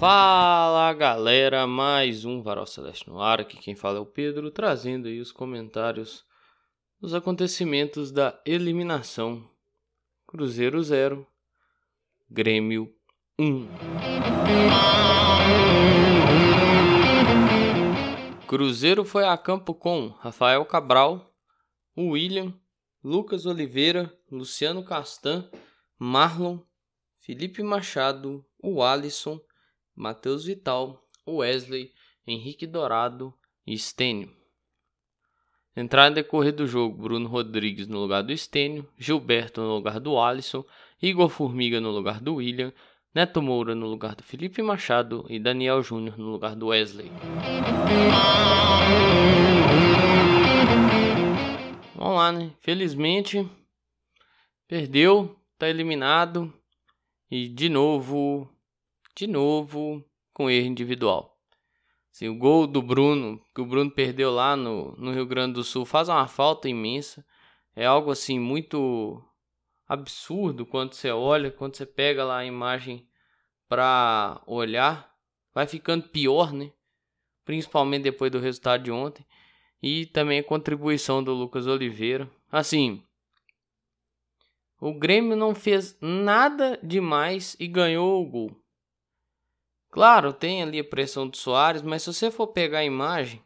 Fala galera, mais um Varal Celeste no ar. Aqui quem fala é o Pedro, trazendo aí os comentários dos acontecimentos da eliminação. Cruzeiro 0, Grêmio 1. Cruzeiro foi a campo com Rafael Cabral, William, Lucas Oliveira, Luciano Castan, Marlon, Felipe Machado, o Alisson, Matheus Vital, Wesley, Henrique Dourado e Stênio. Entrada decorrer do jogo, Bruno Rodrigues no lugar do Stênio, Gilberto no lugar do Alisson, Igor Formiga no lugar do William, Neto Moura no lugar do Felipe Machado e Daniel Júnior no lugar do Wesley. Vamos lá, né? Felizmente, perdeu, tá eliminado e de novo de novo com erro individual. Assim, o gol do Bruno, que o Bruno perdeu lá no, no Rio Grande do Sul, faz uma falta imensa. É algo assim muito absurdo quando você olha, quando você pega lá a imagem para olhar, vai ficando pior, né? Principalmente depois do resultado de ontem. E também a contribuição do Lucas Oliveira. Assim, o Grêmio não fez nada demais e ganhou o gol. Claro, tem ali a pressão do Soares, mas se você for pegar a imagem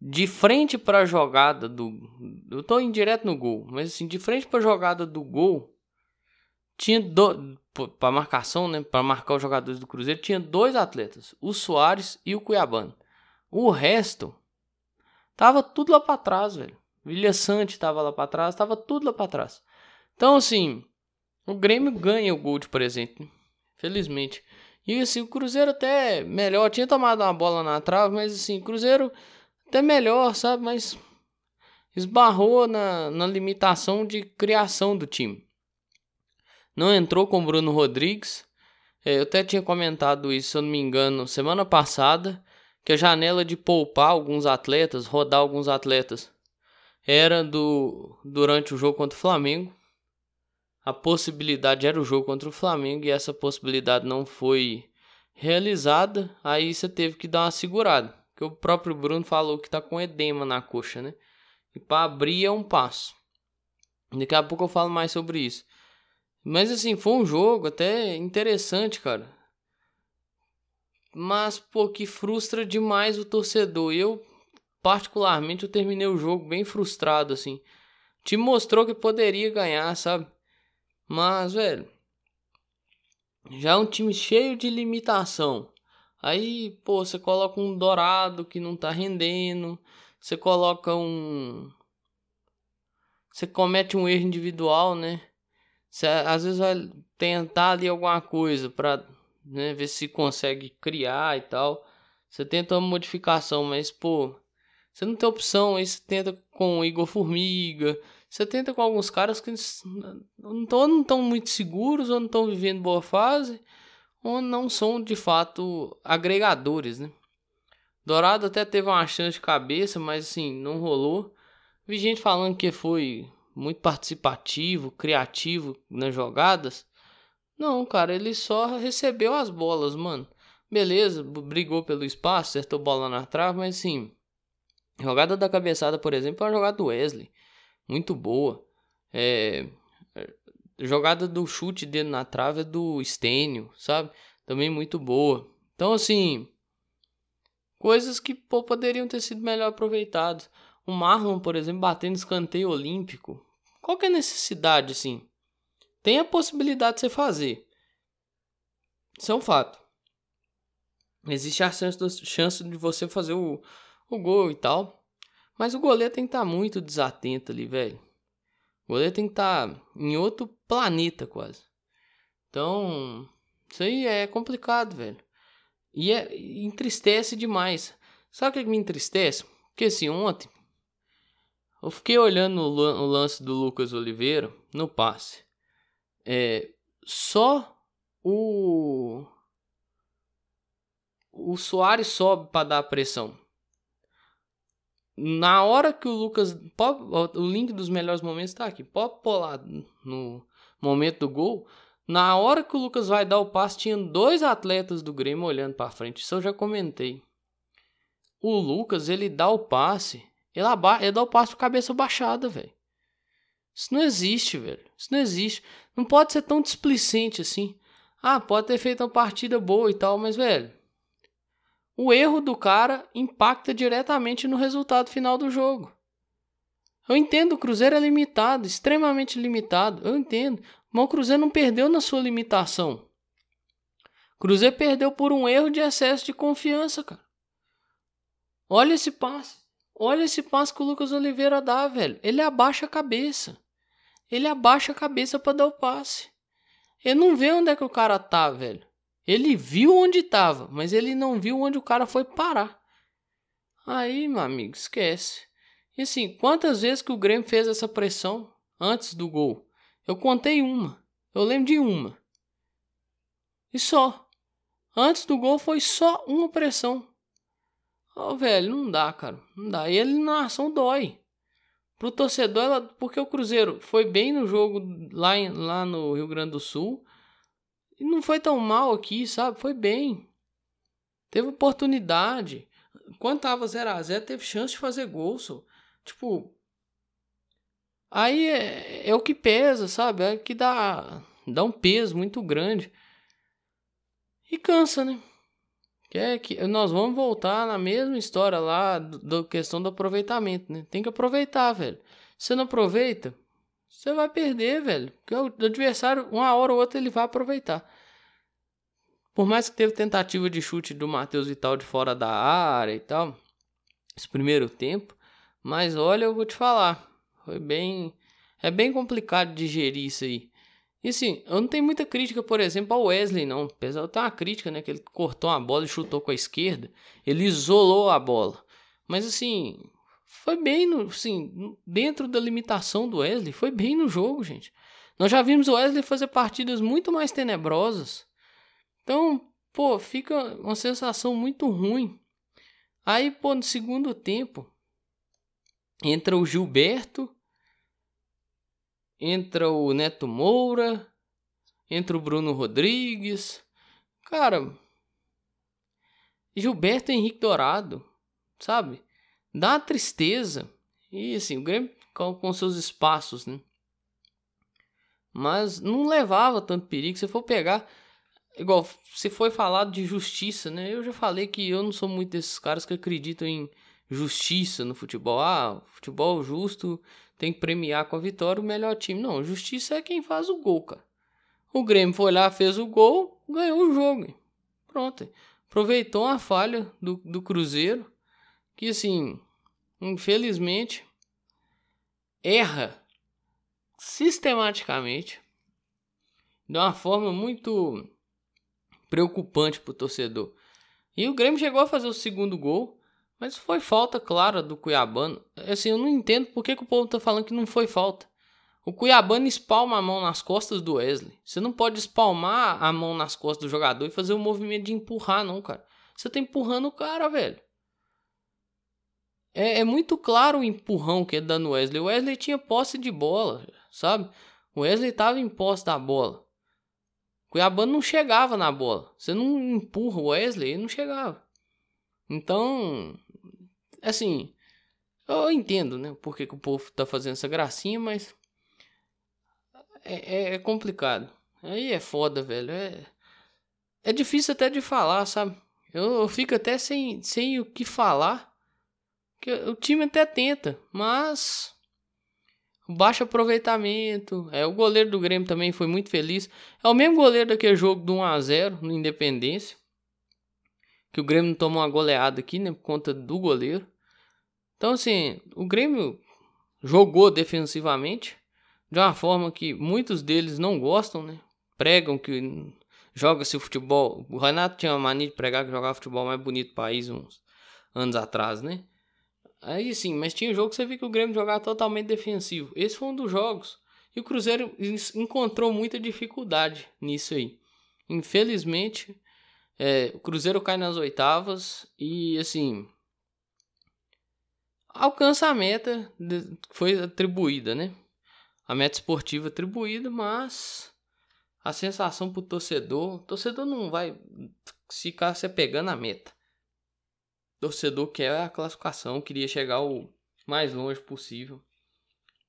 de frente para a jogada do eu tô indireto no gol, mas assim, de frente para a jogada do gol tinha do para marcação, né, para marcar os jogadores do Cruzeiro, tinha dois atletas, o Soares e o Cuiabano. O resto tava tudo lá para trás, velho. Vilha Sante tava lá para trás, tava tudo lá para trás. Então assim, o Grêmio ganha o gol de presente, felizmente. E assim, o Cruzeiro até melhor, tinha tomado uma bola na trave, mas assim, o Cruzeiro até melhor, sabe? Mas esbarrou na, na limitação de criação do time. Não entrou com o Bruno Rodrigues. É, eu até tinha comentado isso, se eu não me engano, semana passada, que a janela de poupar alguns atletas, rodar alguns atletas, era do durante o jogo contra o Flamengo a possibilidade era o jogo contra o Flamengo e essa possibilidade não foi realizada, aí você teve que dar uma segurada. Que o próprio Bruno falou que tá com edema na coxa, né? E para abrir é um passo. Daqui a pouco eu falo mais sobre isso. Mas assim, foi um jogo até interessante, cara. Mas, pô, que frustra demais o torcedor. Eu, particularmente, eu terminei o jogo bem frustrado, assim. Time mostrou que poderia ganhar, sabe? Mas, velho, já é um time cheio de limitação. Aí, pô, você coloca um dourado que não tá rendendo. Você coloca um. Você comete um erro individual, né? Você às vezes vai tentar ali alguma coisa pra né, ver se consegue criar e tal. Você tenta uma modificação, mas, pô, você não tem opção. Aí você tenta com o Igor Formiga você tenta com alguns caras que não estão muito seguros, ou não estão vivendo boa fase, ou não são de fato agregadores, né? Dourado até teve uma chance de cabeça, mas assim, não rolou. Vi gente falando que foi muito participativo, criativo nas jogadas. Não, cara, ele só recebeu as bolas, mano. Beleza, brigou pelo espaço, acertou bola na trave, mas assim, jogada da cabeçada, por exemplo, é uma jogada do Wesley muito boa. É, jogada do chute dele na trave é do Stênio, sabe? Também muito boa. Então, assim, coisas que pô, poderiam ter sido melhor aproveitadas. O Marlon, por exemplo, batendo escanteio olímpico. Qual que é a necessidade, assim? Tem a possibilidade de você fazer. Isso é um fato. Existe a chance de você fazer o, o gol e tal. Mas o goleiro tem que estar tá muito desatento ali, velho. O goleiro tem que estar tá em outro planeta quase. Então, isso aí é complicado, velho. E é, entristece demais. Sabe o que me entristece? Porque assim, ontem eu fiquei olhando o lance do Lucas Oliveira no passe. É, só o o Soares sobe para dar pressão na hora que o Lucas. o link dos melhores momentos tá aqui. Pode pular no momento do gol. Na hora que o Lucas vai dar o passe, tinha dois atletas do Grêmio olhando para frente. Isso eu já comentei. O Lucas, ele dá o passe, ele, aba ele dá o passe com cabeça baixada, velho. Isso não existe, velho. Isso não existe. Não pode ser tão displicente assim. Ah, pode ter feito uma partida boa e tal, mas, velho, o erro do cara impacta diretamente no resultado final do jogo. Eu entendo, o Cruzeiro é limitado, extremamente limitado. Eu entendo. Mas o Cruzeiro não perdeu na sua limitação. O Cruzeiro perdeu por um erro de excesso de confiança, cara. Olha esse passe. Olha esse passe que o Lucas Oliveira dá, velho. Ele abaixa a cabeça. Ele abaixa a cabeça para dar o passe. Ele não vê onde é que o cara tá, velho. Ele viu onde tava, mas ele não viu onde o cara foi parar. Aí, meu amigo, esquece. E assim, quantas vezes que o Grêmio fez essa pressão antes do gol? Eu contei uma. Eu lembro de uma. E só. Antes do gol foi só uma pressão. Ó, oh, velho, não dá, cara. Não dá. E a eliminação dói. Pro torcedor, ela, porque o Cruzeiro foi bem no jogo lá, em, lá no Rio Grande do Sul. E não foi tão mal aqui, sabe? Foi bem. Teve oportunidade. Quando tava 0x0, teve chance de fazer gol, só. Tipo, Aí é, é, o que pesa, sabe? É que dá, dá um peso muito grande. E cansa, né? Que é que nós vamos voltar na mesma história lá da questão do aproveitamento, né? Tem que aproveitar, velho. Você não aproveita, você vai perder, velho. Porque o adversário, uma hora ou outra, ele vai aproveitar. Por mais que teve tentativa de chute do Matheus Vital de fora da área e tal, esse primeiro tempo, mas olha, eu vou te falar, foi bem. É bem complicado digerir isso aí. E assim, eu não tenho muita crítica, por exemplo, ao Wesley, não. Apesar de ter uma crítica, né? Que ele cortou a bola e chutou com a esquerda. Ele isolou a bola. Mas assim, foi bem no. Assim, dentro da limitação do Wesley, foi bem no jogo, gente. Nós já vimos o Wesley fazer partidas muito mais tenebrosas. Então, pô, fica uma sensação muito ruim. Aí, pô, no segundo tempo, entra o Gilberto, entra o Neto Moura, entra o Bruno Rodrigues. Cara, Gilberto Henrique Dourado, sabe? Dá uma tristeza. E assim, o Grêmio com, seus espaços, né? Mas não levava tanto perigo. Se for pegar. Igual, se foi falado de justiça, né? Eu já falei que eu não sou muito desses caras que acreditam em justiça no futebol. Ah, futebol justo tem que premiar com a vitória o melhor time. Não, justiça é quem faz o gol, cara. O Grêmio foi lá, fez o gol, ganhou o jogo. Pronto. Aproveitou a falha do, do Cruzeiro, que assim, infelizmente, erra sistematicamente de uma forma muito preocupante para o torcedor. E o Grêmio chegou a fazer o segundo gol, mas foi falta clara do Cuiabano. Assim, eu não entendo por que, que o povo tá falando que não foi falta. O Cuiabano espalma a mão nas costas do Wesley. Você não pode espalmar a mão nas costas do jogador e fazer o um movimento de empurrar, não, cara. Você tá empurrando o cara, velho. É, é muito claro o empurrão que ele dá no Wesley. O Wesley tinha posse de bola, sabe? O Wesley tava em posse da bola. O não chegava na bola. Você não empurra o Wesley, ele não chegava. Então, assim, eu entendo, né? Por que, que o povo tá fazendo essa gracinha, mas é, é, é complicado. Aí é foda, velho. É, é difícil até de falar, sabe? Eu, eu fico até sem, sem o que falar. Que o time até tenta, mas baixo aproveitamento. É, o goleiro do Grêmio também foi muito feliz. É o mesmo goleiro daquele jogo do 1 a 0 no Independência que o Grêmio não tomou uma goleada aqui, né, por conta do goleiro. Então, assim, o Grêmio jogou defensivamente de uma forma que muitos deles não gostam, né? Pregam que joga-se futebol. O Renato tinha uma mania de pregar que jogava futebol mais bonito do país uns anos atrás, né? Aí sim, mas tinha jogo que você viu que o Grêmio jogava totalmente defensivo. Esse foi um dos jogos. E o Cruzeiro encontrou muita dificuldade nisso aí. Infelizmente, é, o Cruzeiro cai nas oitavas e assim alcança a meta que foi atribuída, né? A meta esportiva atribuída, mas a sensação pro torcedor, o torcedor não vai ficar se apegando à meta. Torcedor quer a classificação, queria chegar o mais longe possível.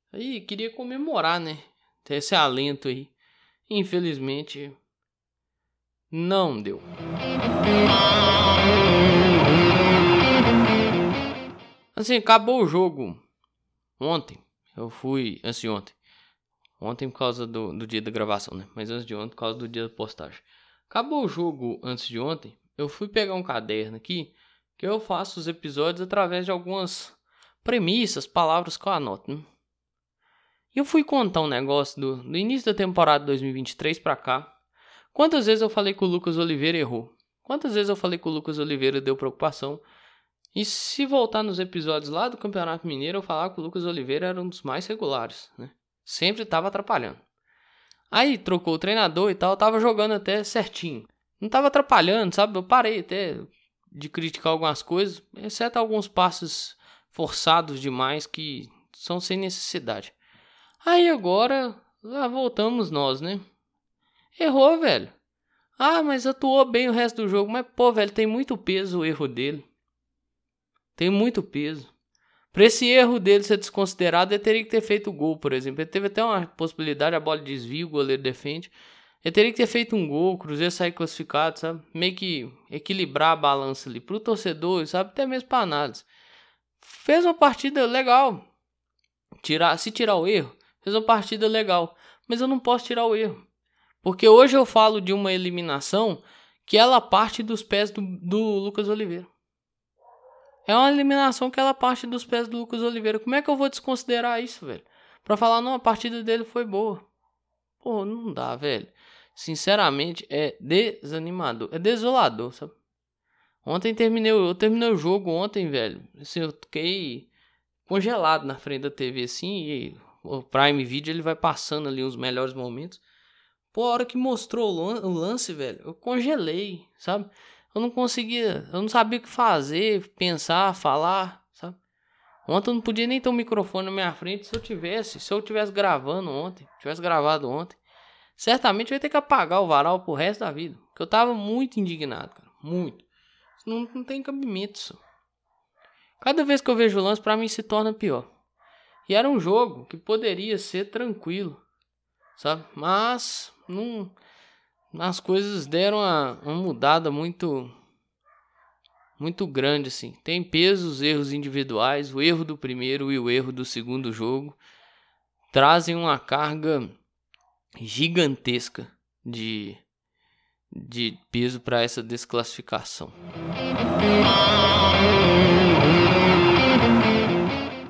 Aí queria comemorar, né? Ter esse alento aí. Infelizmente, não deu. Assim, acabou o jogo ontem. Eu fui antes de ontem. Ontem por causa do, do dia da gravação, né? Mas antes de ontem por causa do dia da postagem. Acabou o jogo antes de ontem. Eu fui pegar um caderno aqui que eu faço os episódios através de algumas premissas, palavras que eu anoto. Né? E eu fui contar um negócio do, do início da temporada 2023 para cá. Quantas vezes eu falei que o Lucas Oliveira errou? Quantas vezes eu falei que o Lucas Oliveira deu preocupação? E se voltar nos episódios lá do Campeonato Mineiro, eu falava que o Lucas Oliveira era um dos mais regulares, né? Sempre estava atrapalhando. Aí trocou o treinador e tal, tava jogando até certinho. Não tava atrapalhando, sabe? Eu parei até de criticar algumas coisas, exceto alguns passos forçados demais que são sem necessidade. Aí agora, lá voltamos nós, né? Errou, velho. Ah, mas atuou bem o resto do jogo. Mas, pô, velho, tem muito peso o erro dele. Tem muito peso. Para esse erro dele ser desconsiderado, ele teria que ter feito gol, por exemplo. Ele teve até uma possibilidade, a bola desvia, o goleiro defende. Ele teria que ter feito um gol, o Cruzeiro sair classificado, sabe? Meio que equilibrar a balança ali pro torcedor, sabe? Até mesmo pra análise. Fez uma partida legal. Tirar, se tirar o erro, fez uma partida legal. Mas eu não posso tirar o erro. Porque hoje eu falo de uma eliminação que ela parte dos pés do, do Lucas Oliveira. É uma eliminação que ela parte dos pés do Lucas Oliveira. Como é que eu vou desconsiderar isso, velho? Pra falar, não, a partida dele foi boa. Pô, não dá, velho. Sinceramente, é desanimador. É desolador, sabe? Ontem terminei, eu terminei o jogo ontem, velho. Assim, eu fiquei congelado na frente da TV, assim, e o Prime Video ele vai passando ali os melhores momentos. Pô, a hora que mostrou o lance, velho, eu congelei, sabe? eu não conseguia, eu não sabia o que fazer, pensar, falar, sabe? Ontem eu não podia nem ter um microfone na minha frente se eu tivesse, se eu tivesse gravando ontem, tivesse gravado ontem, certamente ia ter que apagar o varal pro resto da vida, porque eu tava muito indignado, cara, muito. Não, não tem cabimento isso. Cada vez que eu vejo o lance, para mim se torna pior. E era um jogo que poderia ser tranquilo, sabe? Mas não as coisas deram uma, uma mudada muito muito grande assim. Tem peso os erros individuais, o erro do primeiro e o erro do segundo jogo trazem uma carga gigantesca de de peso para essa desclassificação.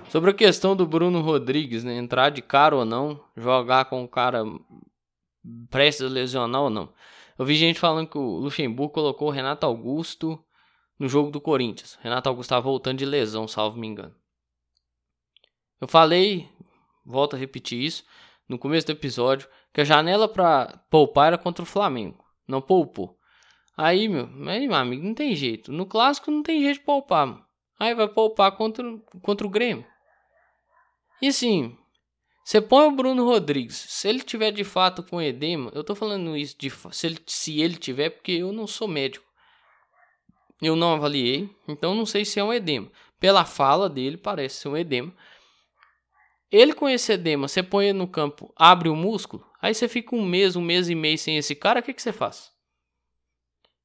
Sobre a questão do Bruno Rodrigues, né, entrar de cara ou não, jogar com o cara prestes a lesionar ou não. Eu vi gente falando que o Luxemburgo colocou o Renato Augusto no jogo do Corinthians. Renato Augusto estava voltando de lesão, salvo me engano. Eu falei, volto a repetir isso, no começo do episódio, que a janela para poupar era contra o Flamengo. Não poupou. Aí, meu, aí, meu amigo, não tem jeito. No clássico não tem jeito de poupar. Mano. Aí vai poupar contra, contra o Grêmio. E assim, você põe o Bruno Rodrigues. Se ele tiver de fato com edema, eu tô falando isso de se ele, se ele tiver, porque eu não sou médico. Eu não avaliei, então não sei se é um edema. Pela fala dele, parece ser um edema. Ele com esse edema, você põe no campo, abre o músculo, aí você fica um mês, um mês e meio sem esse cara, o que, que você faz?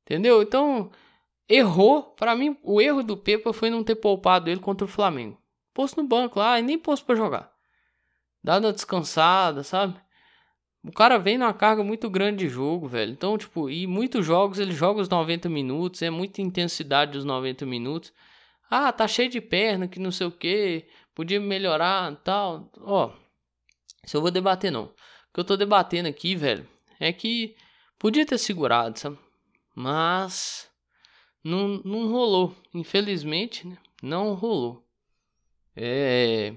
Entendeu? Então, errou. Para mim, o erro do Pepa foi não ter poupado ele contra o Flamengo. Posto no banco lá e nem posto para jogar dá uma descansada, sabe? O cara vem numa carga muito grande de jogo, velho. Então, tipo, e muitos jogos ele joga os 90 minutos, é muita intensidade os 90 minutos. Ah, tá cheio de perna, que não sei o que, podia melhorar tal. Ó, isso eu vou debater não. O que eu tô debatendo aqui, velho, é que podia ter segurado, sabe? Mas não, não rolou. Infelizmente, né? Não rolou. É.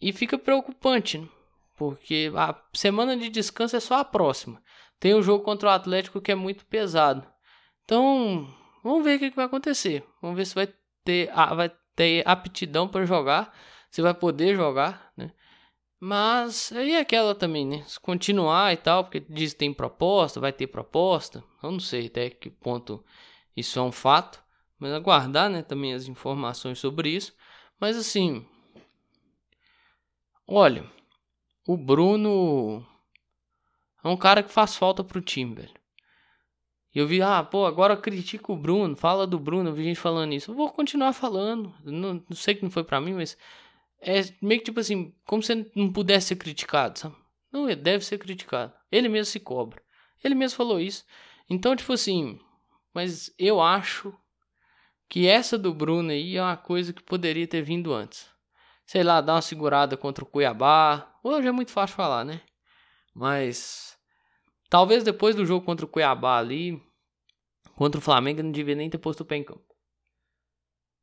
E fica preocupante, né? porque a semana de descanso é só a próxima. Tem o jogo contra o Atlético que é muito pesado. Então, vamos ver o que, vai acontecer. Vamos ver se vai ter, vai ter aptidão para jogar, se vai poder jogar, né? Mas aí é aquela também, né? Se continuar e tal, porque diz que tem proposta, vai ter proposta. Eu não sei até que ponto isso é um fato. Mas aguardar, né, também as informações sobre isso. Mas assim. Olha, o Bruno é um cara que faz falta pro time, velho. E eu vi, ah, pô, agora critica o Bruno, fala do Bruno, eu vi gente falando isso. Eu vou continuar falando. Não, não sei que não foi para mim, mas é meio que tipo assim, como se não pudesse ser criticado, sabe? Não, ele deve ser criticado. Ele mesmo se cobra. Ele mesmo falou isso. Então, tipo assim, mas eu acho que essa do Bruno aí é uma coisa que poderia ter vindo antes. Sei lá, dar uma segurada contra o Cuiabá. Hoje é muito fácil falar, né? Mas talvez depois do jogo contra o Cuiabá ali, contra o Flamengo, não devia nem ter posto o pé em campo.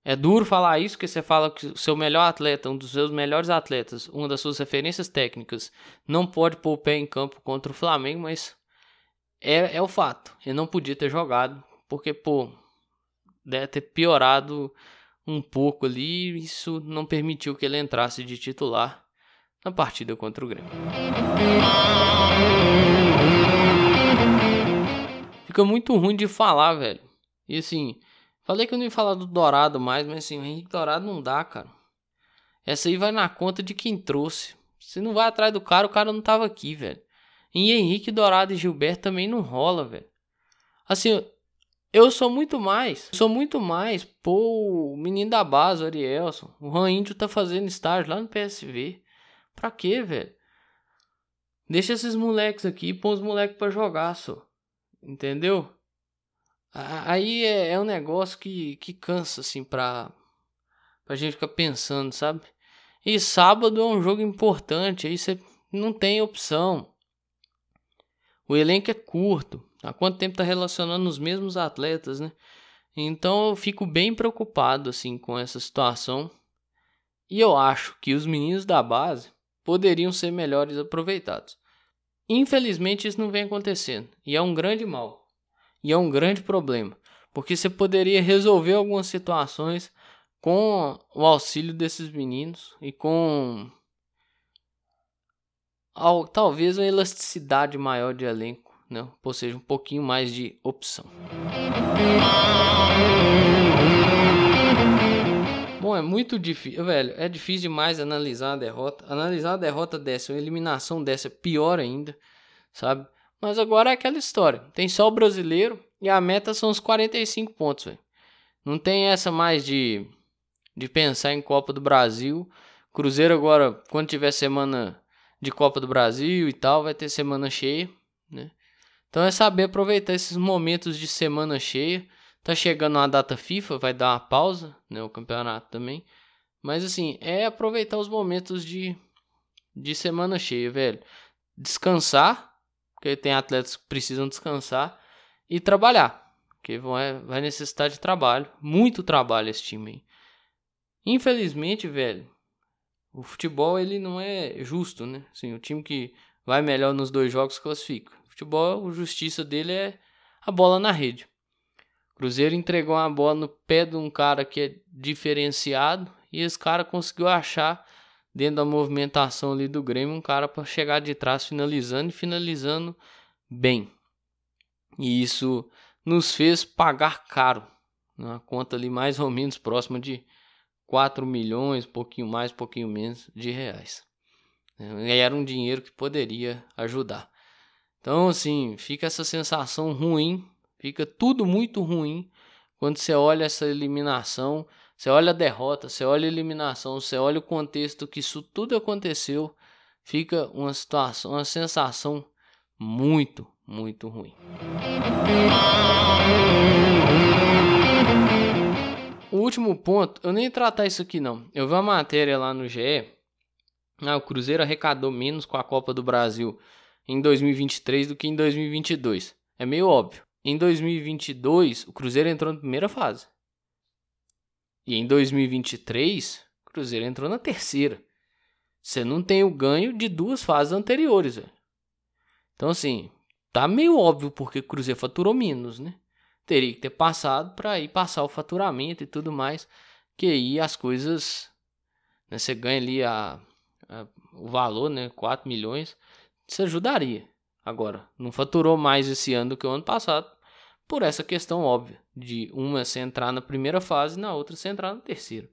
É duro falar isso, porque você fala que o seu melhor atleta, um dos seus melhores atletas, uma das suas referências técnicas, não pode pôr o pé em campo contra o Flamengo, mas é, é o fato. Ele não podia ter jogado, porque, pô, deve ter piorado um pouco ali, isso não permitiu que ele entrasse de titular na partida contra o Grêmio. Fica muito ruim de falar, velho. E assim, falei que eu não ia falar do Dourado mais, mas assim, o Henrique Dourado não dá, cara. Essa aí vai na conta de quem trouxe. Se não vai atrás do cara, o cara não tava aqui, velho. E Henrique Dourado e Gilberto também não rola, velho. Assim, eu sou muito mais, sou muito mais, pô, o menino da base, o Arielson. O Ran Índio tá fazendo estágio lá no PSV. Pra quê, velho? Deixa esses moleques aqui põe os moleques pra jogar, só. Entendeu? Aí é, é, um negócio que, que cansa, assim, pra, pra gente ficar pensando, sabe? E sábado é um jogo importante, aí você não tem opção. O elenco é curto. Há quanto tempo tá relacionando os mesmos atletas, né? Então eu fico bem preocupado, assim, com essa situação. E eu acho que os meninos da base poderiam ser melhores aproveitados. Infelizmente isso não vem acontecendo e é um grande mal. E é um grande problema, porque você poderia resolver algumas situações com o auxílio desses meninos e com talvez uma elasticidade maior de elenco, né? ou seja, um pouquinho mais de opção. Muito difícil, velho. É difícil demais analisar a derrota. Analisar a derrota dessa, uma eliminação dessa, é pior ainda, sabe? Mas agora é aquela história. Tem só o brasileiro e a meta são os 45 pontos, velho. Não tem essa mais de, de pensar em Copa do Brasil. Cruzeiro agora, quando tiver semana de Copa do Brasil e tal, vai ter semana cheia, né? Então é saber aproveitar esses momentos de semana cheia Tá chegando a data FIFA, vai dar uma pausa, né? O campeonato também. Mas assim, é aproveitar os momentos de, de semana cheia, velho. Descansar, porque tem atletas que precisam descansar. E trabalhar, porque vai, vai necessitar de trabalho. Muito trabalho esse time aí. Infelizmente, velho, o futebol ele não é justo, né? Assim, o time que vai melhor nos dois jogos classifica. O futebol, a justiça dele é a bola na rede. Cruzeiro entregou uma bola no pé de um cara que é diferenciado e esse cara conseguiu achar dentro da movimentação ali do Grêmio um cara para chegar de trás finalizando e finalizando bem. E isso nos fez pagar caro, uma conta ali mais ou menos próxima de 4 milhões, pouquinho mais, pouquinho menos de reais. E era um dinheiro que poderia ajudar. Então, assim, fica essa sensação ruim Fica tudo muito ruim quando você olha essa eliminação, você olha a derrota, você olha a eliminação, você olha o contexto que isso tudo aconteceu, fica uma situação, uma sensação muito, muito ruim. O último ponto, eu nem tratar isso aqui não. Eu vi uma matéria lá no GE. Ah, o Cruzeiro arrecadou menos com a Copa do Brasil em 2023 do que em 2022. É meio óbvio. Em 2022, o Cruzeiro entrou na primeira fase. E em 2023, o Cruzeiro entrou na terceira. Você não tem o ganho de duas fases anteriores. Então, assim, tá meio óbvio porque o Cruzeiro faturou menos, né? Teria que ter passado para ir passar o faturamento e tudo mais. Que aí as coisas. Né, você ganha ali a, é, o valor, né? 4 milhões. Isso ajudaria. Agora, não faturou mais esse ano do que o ano passado, por essa questão óbvia de uma se entrar na primeira fase e na outra se entrar na terceira.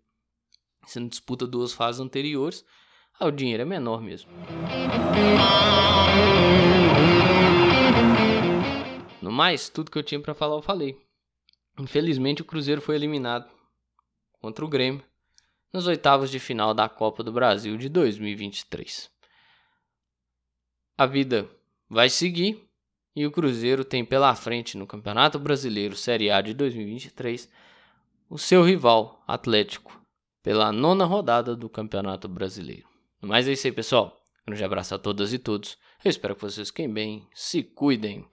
Se não disputa duas fases anteriores, o dinheiro é menor mesmo. No mais, tudo que eu tinha para falar eu falei. Infelizmente o Cruzeiro foi eliminado contra o Grêmio nas oitavas de final da Copa do Brasil de 2023. A vida vai seguir e o Cruzeiro tem pela frente no Campeonato Brasileiro Série A de 2023 o seu rival Atlético pela nona rodada do Campeonato Brasileiro. Mas é isso aí, pessoal. Um grande abraço a todas e todos. Eu espero que vocês fiquem bem, se cuidem.